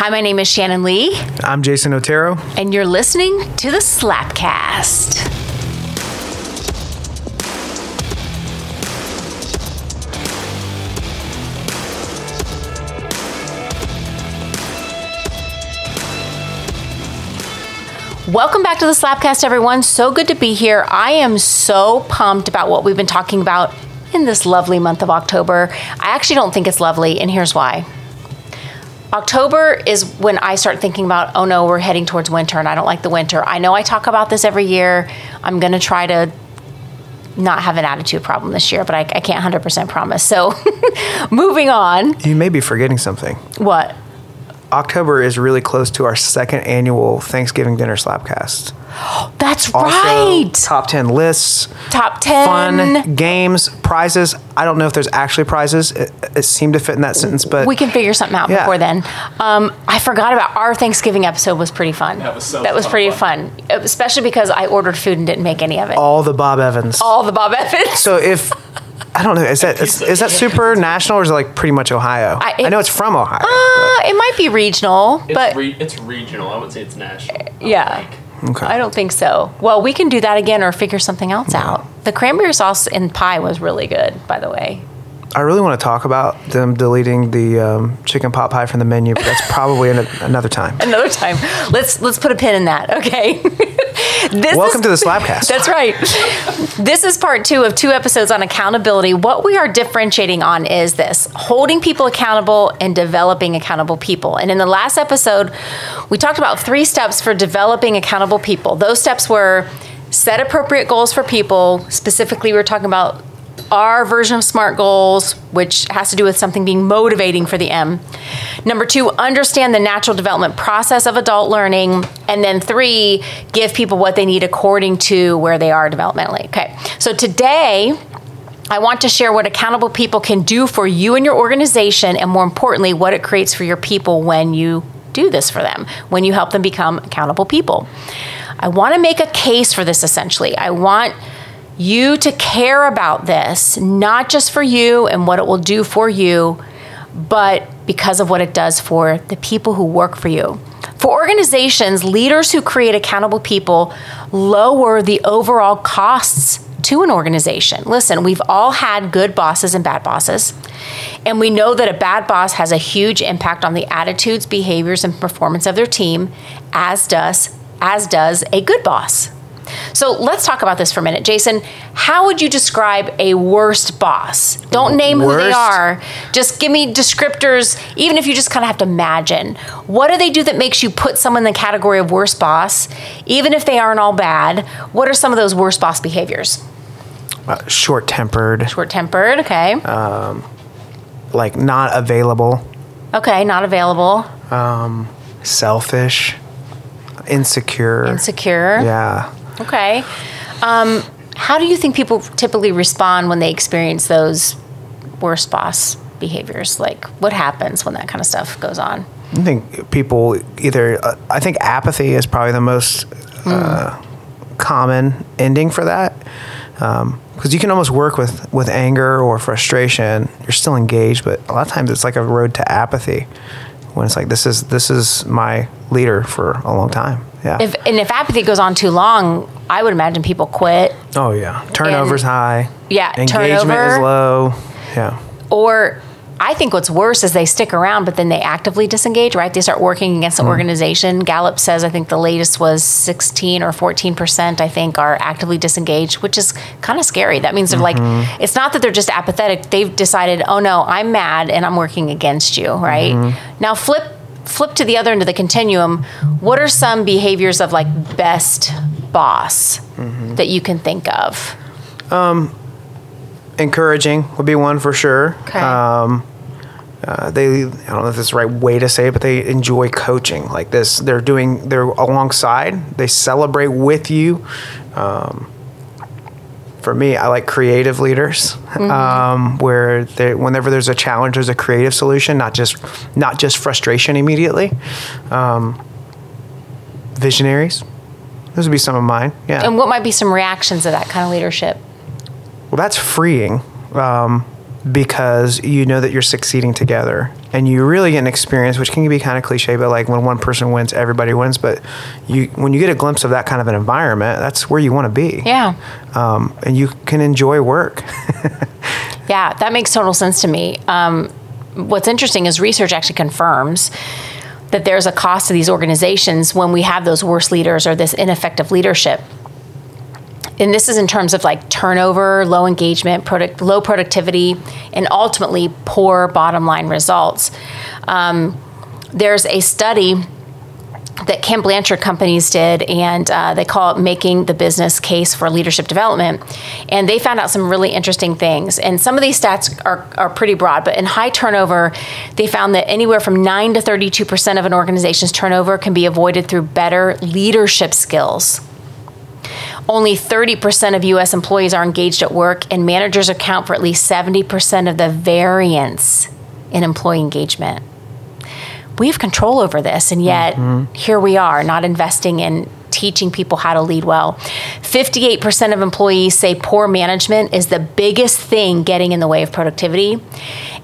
Hi, my name is Shannon Lee, I'm Jason Otero. and you're listening to the Slapcast. Welcome back to the Slapcast, everyone. So good to be here. I am so pumped about what we've been talking about in this lovely month of October. I actually don't think it's lovely, and here's why. October is when I start thinking about, oh no, we're heading towards winter and I don't like the winter. I know I talk about this every year. I'm going to try to not have an attitude problem this year, but I, I can't 100% promise. So moving on. You may be forgetting something. What? October is really close to our second annual Thanksgiving dinner slapcast. That's Also, right. Top 10 lists, Top 10. fun, games, prizes. I don't know if there's actually prizes. It, it seemed to fit in that sentence, but We can figure something out Yeah. before then. Um, I forgot about our Thanksgiving episode was pretty fun. That was so That was fun. pretty fun, especially because I ordered food and didn't make any of it. all the Bob Evans. All the Bob Evans. So if I don't know, is that is, is that super national or is it like pretty much Ohio? I- I, know it's from Ohio. Uh, it might be regional, It's, but re- it's regional. I would say it's national. I Yeah. think. Okay. I don't think so. Well, we can do that again or figure something else out. The cranberry sauce and pie was really good, by the way. I really want to talk about them deleting the um, chicken pot pie from the menu, but that's probably an, another time. Another time. Let's let's put a pin in that. Okay. this Welcome is- to the Slapcast. That's right. This is part two of two episodes on accountability. What we are differentiating on is this holding people accountable and developing accountable people. And in the last episode, we talked about three steps for developing accountable people. Those steps were set appropriate goals for people. Specifically, we were talking about our version of SMART goals, which has to do with something being motivating for the M. Number two, understand the natural development process of adult learning. And then three, give people what they need according to where they are developmentally. Okay, so today, I want to share what accountable people can do for you and your organization, and more importantly, what it creates for your people when you do this for them, when you help them become accountable people. I want to make a case for this essentially. I want you to care about this, not just for you and what it will do for you, but because of what it does for the people who work for you. For organizations, leaders who create accountable people lower the overall costs to an organization. Listen, we've all had good bosses and bad bosses, and we know that a bad boss has a huge impact on the attitudes, behaviors, and performance of their team, as does as does a good boss. So let's talk about this for a minute. Jason, how would you describe a worst boss? Don't name who they are. Just give me descriptors, even if you just kind of have to imagine. What do they do that makes you put someone in the category of worst boss, even if they aren't all bad? What are some of those worst boss behaviors? Uh, Short tempered, Short tempered, okay. Um, like not available, okay, not available, Um, selfish, insecure. insecure. Yeah. Okay. Um, how do you think people typically respond when they experience those worst boss behaviors? Like, what happens when that kind of stuff goes on? I think people either, uh, I think apathy is probably the most uh, common ending for that. Because you can almost work with, with anger or frustration. You're still engaged, but a lot of times it's like a road to apathy. When it's like this is this is my leader for a long time. Yeah. If and if apathy goes on too long, I would imagine people quit. oh yeah. Turnover's high. Yeah, Engagement turnover. is low. Yeah. Or I think what's worse is they stick around, but then they actively disengage, right? They start working against the mm-hmm. organization. Gallup says, I think the latest was 16 or 14%, I think, are actively disengaged, which is kind of scary. That means they're like, mm-hmm. it's not that they're just apathetic. They've decided, oh no, I'm mad and I'm working against you, right? Mm-hmm. Now, flip. Flip to the other end of the continuum. What are some behaviors of like best boss that you can think of? Um, Encouraging would be one for sure. Okay. Um, uh, they, I don't know if this is the right way to say it, but they enjoy coaching like this. They're doing, they're alongside, they celebrate with you. Um, for me, I like creative leaders, um, where they, whenever there's a challenge, there's a creative solution, not just not just frustration immediately. Um, visionaries, those would be some of mine. Yeah. And what might be some reactions to that kind of leadership? Well, that's freeing um, because you know that you're succeeding together. and you really get an experience, which can be kind of cliche, but like when one person wins, everybody wins. But you, when you get a glimpse of that kind of an environment, that's where you want to be. Yeah. Um, and you can enjoy work. yeah, that makes total sense to me. Um, what's interesting is research actually confirms that there's a cost to these organizations when we have those worst leaders or this ineffective leadership and this is in terms of like turnover, low engagement, product, low productivity, and ultimately poor bottom line results. Um, there's a study that Ken Blanchard companies did, and uh, they call it Making the Business Case for Leadership Development. And they found out some really interesting things. And some of these stats are, are pretty broad, but in high turnover, they found that anywhere from 9 to 32% of an organization's turnover can be avoided through better leadership skills only 30% of US employees are engaged at work, and managers account for at least 70% of the variance in employee engagement. We have control over this, and yet mm-hmm. here we are not investing in teaching people how to lead well. 58% of employees say poor management is the biggest thing getting in the way of productivity.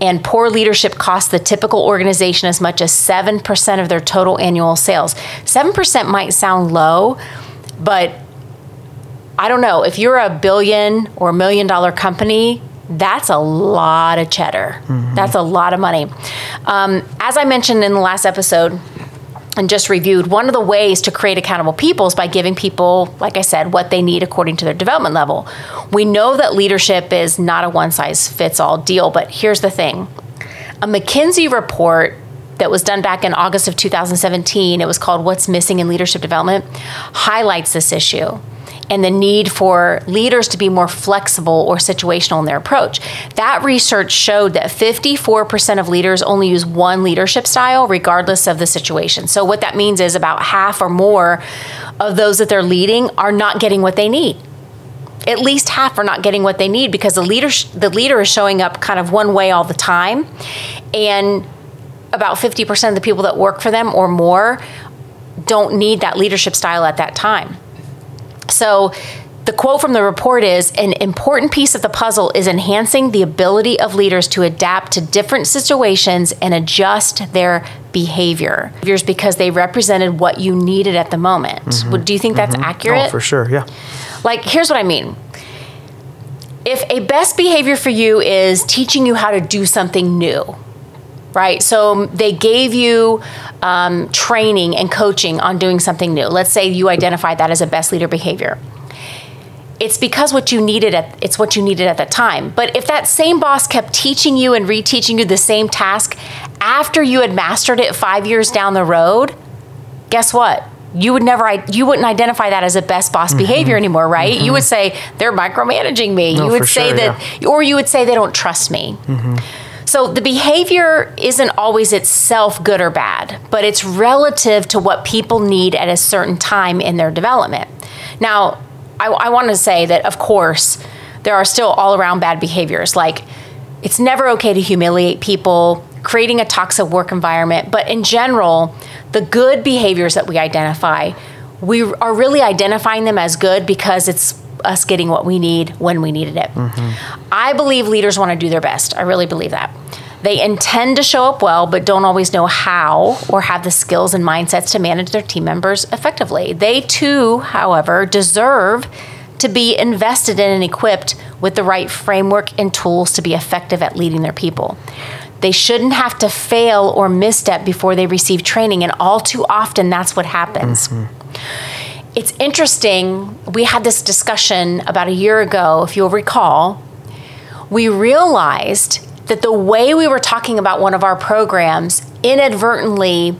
And poor leadership costs the typical organization as much as 7% of their total annual sales. 7% might sound low, but I don't know, if you're a billion or million dollar company, that's a lot of cheddar. Mm-hmm. That's a lot of money. Um, as I mentioned in the last episode, and just reviewed, one of the ways to create accountable people is by giving people, like I said, what they need according to their development level. We know that leadership is not a one size fits all deal, but here's the thing a McKinsey report that was done back in August of 2017, it was called What's Missing in Leadership Development, highlights this issue and the need for leaders to be more flexible or situational in their approach. That research showed that 54% of leaders only use one leadership style, regardless of the situation. So, what that means is about half or more of those that they're leading are not getting what they need. At least half are not getting what they need because the leader, the leader is showing up kind of one way all the time. And about 50% of the people that work for them or more don't need that leadership style at that time. So, the quote from the report is an important piece of the puzzle is enhancing the ability of leaders to adapt to different situations and adjust their behavior because they represented what you needed at the moment. Mm-hmm. Do you think that's mm-hmm. accurate? Oh, for sure, yeah. Like, here's what I mean. If a best behavior for you is teaching you how to do something new, right? So they gave you um, training and coaching on doing something new. Let's say you identify that as a best leader behavior. It's because what you needed at it's what you needed at the time. But if that same boss kept teaching you and reteaching you the same task after you had mastered it 5 years down the road, guess what? you would never you wouldn't identify that as a best boss mm-hmm. behavior anymore right mm-hmm. you would say they're micromanaging me no, you would say sure, that yeah. or you would say they don't trust me mm-hmm. So the behavior isn't always itself good or bad, but it's relative to what people need at a certain time in their development. Now, I, I want to say that, of course, there are still all around bad behaviors. Like, it's never okay to humiliate people, creating a toxic work environment, but in general, the good behaviors that we identify, we are really identifying them as good because it's us getting what we need when we needed it. Mm-hmm. I believe leaders want to do their best. I really believe that. They intend to show up well, but don't always know how or have the skills and mindsets to manage their team members effectively. They too, however, deserve to be invested in and equipped with the right framework and tools to be effective at leading their people. They shouldn't have to fail or misstep before they receive training, and all too often that's what happens. Mm-hmm it's interesting. We had this discussion about a year ago, if you'll recall. We realized that the way we were talking about one of our programs inadvertently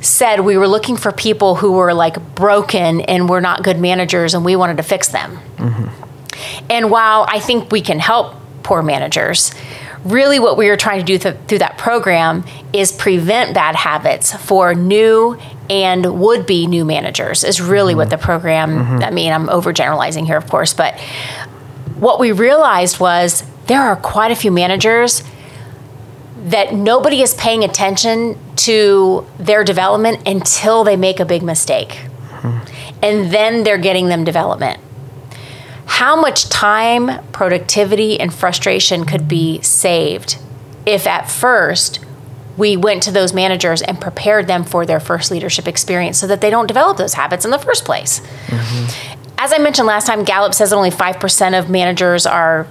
said we were looking for people who were like broken and were not good managers and we wanted to fix them. Mm-hmm. And while I think we can help poor managers, really what we were trying to do th- through that program is prevent bad habits for new and would be new managers is really mm-hmm. what the program mm-hmm. i mean i'm overgeneralizing here of course but what we realized was there are quite a few managers that nobody is paying attention to their development until they make a big mistake mm-hmm. and then they're getting them development how much time, productivity, and frustration could be saved if at first we went to those managers and prepared them for their first leadership experience so that they don't develop those habits in the first place. Mm-hmm. As I mentioned last time, Gallup says that only 5% of managers are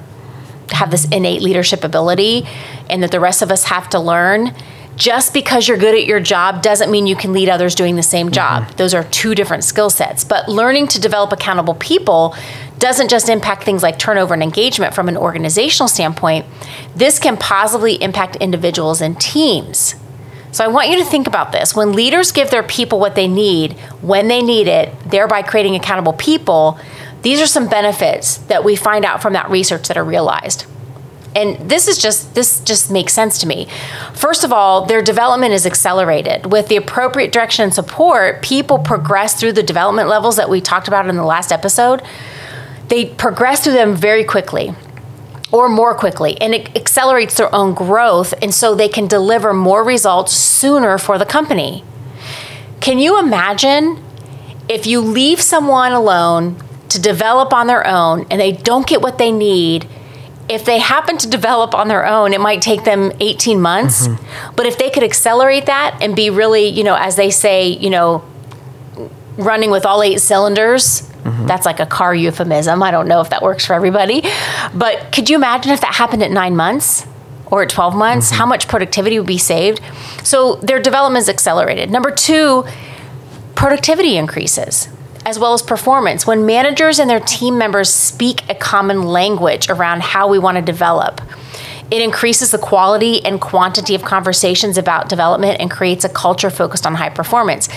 have this innate leadership ability and that the rest of us have to learn. Just because you're good at your job doesn't mean you can lead others doing the same job. Mm-hmm. Those are two different skill sets. But learning to develop accountable people doesn't just impact things like turnover and engagement from an organizational standpoint, this can positively impact individuals and teams. So I want you to think about this. When leaders give their people what they need, when they need it, thereby creating accountable people, these are some benefits that we find out from that research that are realized. And this is just this just makes sense to me. First of all, their development is accelerated. With the appropriate direction and support, people progress through the development levels that we talked about in the last episode. They progress through them very quickly or more quickly and it accelerates their own growth and so they can deliver more results sooner for the company. Can you imagine if you leave someone alone to develop on their own and they don't get what they need? If they happen to develop on their own, it might take them 18 months. Mm-hmm. But if they could accelerate that and be really, you know, as they say, you know, running with all eight cylinders, Mm-hmm. That's like a car euphemism. I don't know if that works for everybody. But could you imagine if that happened at nine months? or at 12 months, mm-hmm. how much productivity would be saved. So their development is accelerated. Number two, productivity increases as well as performance. When managers and their team members speak a common language around how we want to develop, it increases the quality and quantity of conversations about development and creates a culture focused on high performance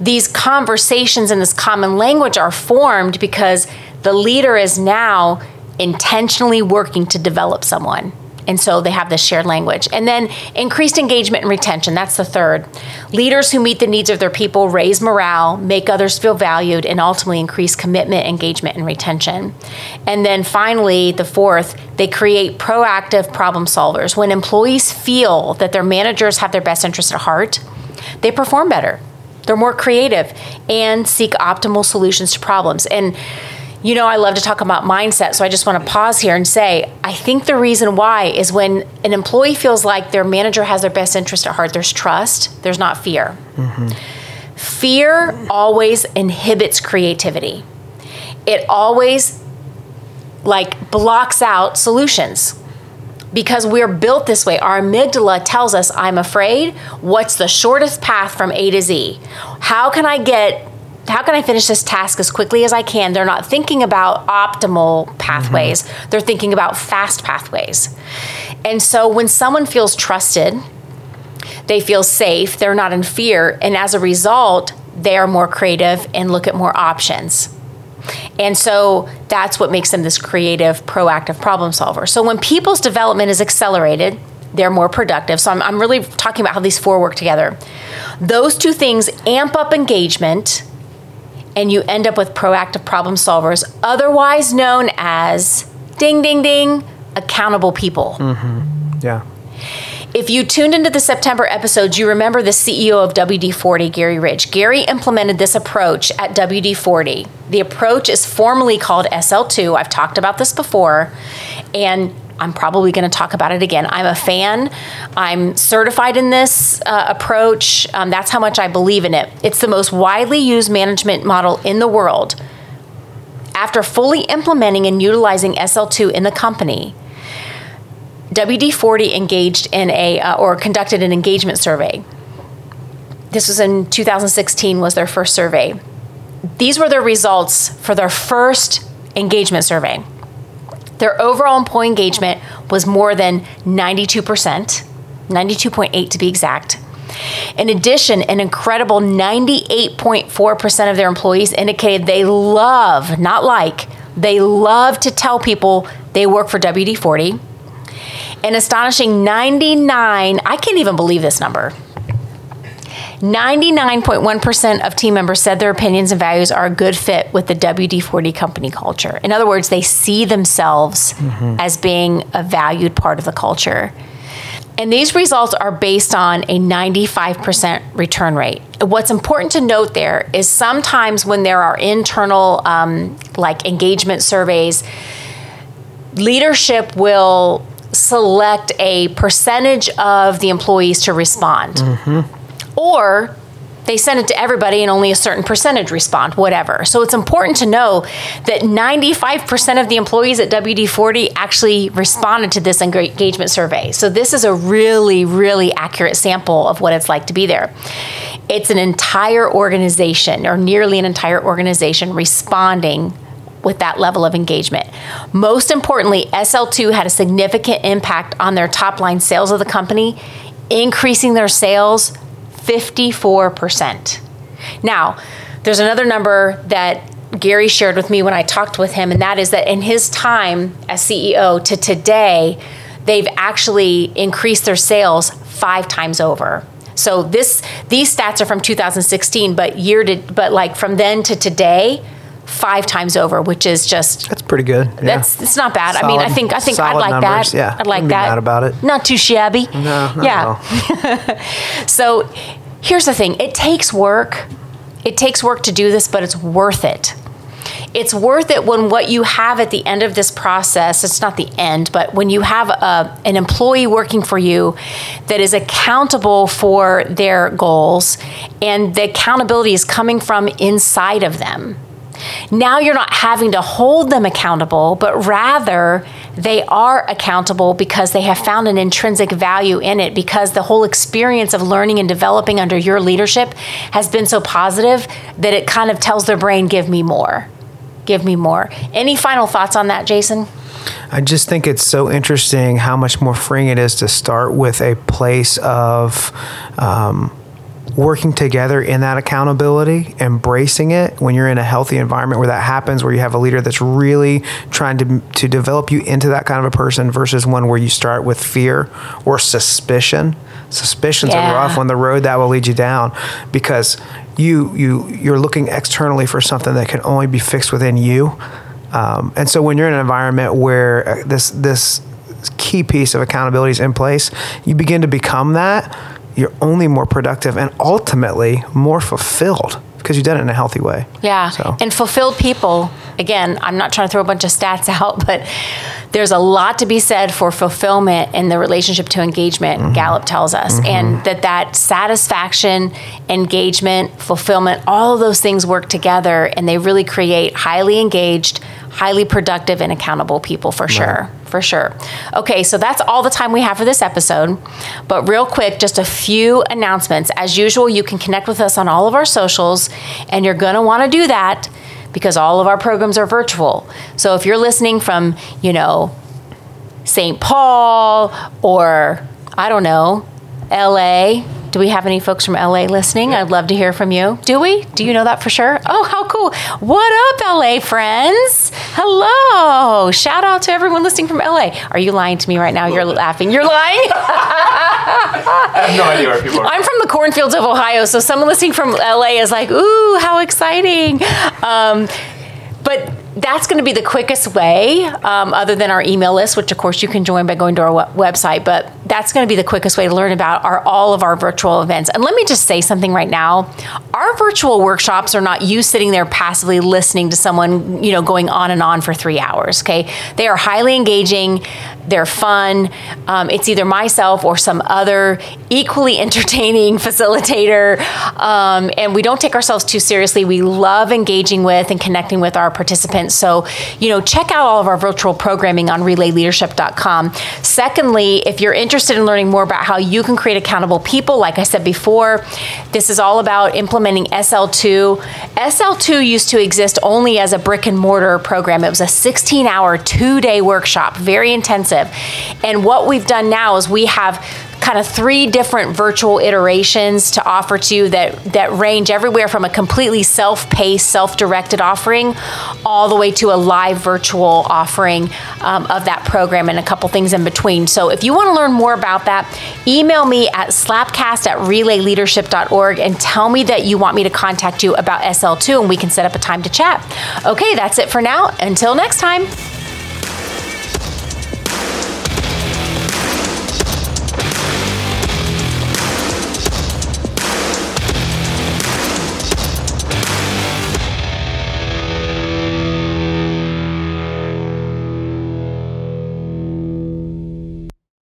these conversations and this common language are formed because the leader is now intentionally working to develop someone. And so they have this shared language. And then increased engagement and retention. That's the third. Leaders who meet the needs of their people raise morale, make others feel valued, and ultimately increase commitment, engagement, and retention. And then finally, the fourth, they create proactive problem solvers. When employees feel that their managers have their best interest at heart, they perform better they're more creative and seek optimal solutions to problems. And you know, I love to talk about mindset, so I just want to pause here and say I think the reason why is when an employee feels like their manager has their best interest at heart, there's trust, there's not fear. Mm-hmm. Fear always inhibits creativity, it always like blocks out solutions because we're built this way. Our amygdala tells us, I'm afraid. What's the shortest path from A to Z? How can I get how can I finish this task as quickly as I can? They're not thinking about optimal pathways. Mm-hmm. They're thinking about fast pathways. And so when someone feels trusted, they feel safe, they're not in fear, and as a result, they are more creative and look at more options. And so that's what makes them this creative, proactive problem solver. So when people's development is accelerated, they're more productive. So I'm, I'm really talking about how these four work together. Those two things amp up engagement, and you end up with proactive problem solvers, otherwise known as ding, ding, ding, accountable people. Mm-hmm. Yeah. If you tuned into the September episodes, you remember the CEO of WD 40, Gary Ridge. Gary implemented this approach at WD 40. The approach is formally called SL2. I've talked about this before, and I'm probably going to talk about it again. I'm a fan. I'm certified in this uh, approach. Um, that's how much I believe in it. It's the most widely used management model in the world. After fully implementing and utilizing SL2 in the company, WD 40 engaged in a, uh, or conducted an engagement survey. This was in 2016, was their first survey. These were their results for their first engagement survey. Their overall employee engagement was more than 92%, 92.8 to be exact. In addition, an incredible 98.4% of their employees indicated they love, not like, they love to tell people they work for WD 40 an astonishing 99, I can't even believe this number. 99.1% of team members said their opinions and values are a good fit with the WD 40 company culture. In other words, they see themselves mm-hmm. as being a valued part of the culture. And these results are based on a 95% return rate. What's important to note there is sometimes when there are internal, um, like engagement surveys, leadership will select a percentage of the employees to respond. Mm-hmm. Or they send it to everybody and only a certain percentage respond, whatever. So it's important to know that 95% of the employees at WD 40 actually responded to this engagement survey. So this is a really, really accurate sample of what it's like to be there. It's an entire organization, or nearly an entire organization, responding with that level of engagement. Most importantly, SL2 had a significant impact on their top line sales of the company, increasing their sales 54%. Now, there's another number that Gary shared with me when I talked with him, and that is that in his time as CEO to today, they've actually increased their sales five times over. So this these stats are from 2016, but year to but like from then to today, five times over, which is just That's pretty good. Yeah. that's it's not bad. I mean, I think I think I'd like numbers. that. Yeah, I'd like that. mad about it. Not too shabby. No, not yeah. at all. So here's the thing it takes work. It takes work to do this, but it's worth it. It's worth it when what you have at the end of this process, it's not the end, but when you have a, an employee working for you that is accountable for their goals and the accountability is coming from inside of them. Now you're not having to hold them accountable, but rather they are accountable because they have found an intrinsic value in it because the whole experience of learning and developing under your leadership has been so positive that it kind of tells their brain, give me more. Give me more. Any final thoughts on that, Jason? I just think it's so interesting how much more freeing it is to start with a place of um, working together in that accountability, embracing it when you're in a healthy environment where that happens, where you have a leader that's really trying to, to develop you into that kind of a person versus one where you start with fear or suspicion. Suspicion's Yeah. a rough on the road that will lead you down because you you you're looking externally for something that can only be fixed within you. Um, and so when you're in an environment where uh, this this key piece of accountability is in place, you begin to become that. You're only more productive and ultimately more fulfilled because you've done it in a healthy way. Yeah. So And fulfilled people, again, I'm not trying to throw a bunch of stats out, but there's a lot to be said for fulfillment in the relationship to engagement, mm-hmm. Gallup tells us. Mm-hmm. And that that satisfaction, engagement, fulfillment, all of those things work together and they really create highly engaged, highly productive and accountable people for sure. For sure. Okay, so that's all the time we have for this episode. But real quick, just a few announcements. As usual, you can connect with us on all of our socials, and you're going to want to do that because all of our programs are virtual. So if you're listening from, you know, St. Paul or I don't know, LA. Do we have any folks from LA listening? I'd love to hear from you. Do we? Do you know that for sure? Oh, how cool. What up, LA friends? Hello. Shout out to everyone listening from LA. Are you lying to me right now? You're laughing. You're lying? I have no idea where people are. I'm from the cornfields of Ohio, so someone listening from LA is like, ooh, how exciting. Um, but that's going to be the quickest way, um, other than our email list, which of course you can join by going to our we- website. But that's going to be the quickest way to learn about our, all of our virtual events. And let me just say something right now: our virtual workshops are not you sitting there passively listening to someone, you know, going on and on for three hours. Okay, they are highly engaging. They're fun. Um, it's either myself or some other equally entertaining facilitator. Um, and we don't take ourselves too seriously. We love engaging with and connecting with our participants. So, you know, check out all of our virtual programming on relayleadership.com. Secondly, if you're interested in learning more about how you can create accountable people, like I said before, this is all about implementing SL2. SL2 used to exist only as a brick and mortar program. It was a 16 hour, two day workshop, very intensive. And what we've done now is we have kind of three different virtual iterations to offer to you that that range everywhere from a completely self-paced self-directed offering all the way to a live virtual offering um, of that program and a couple things in between. So if you want to learn more about that email me at slapcast at relayleadership.org and tell me that you want me to contact you about sl2 and we can set up a time to chat. Okay that's it for now. Until next time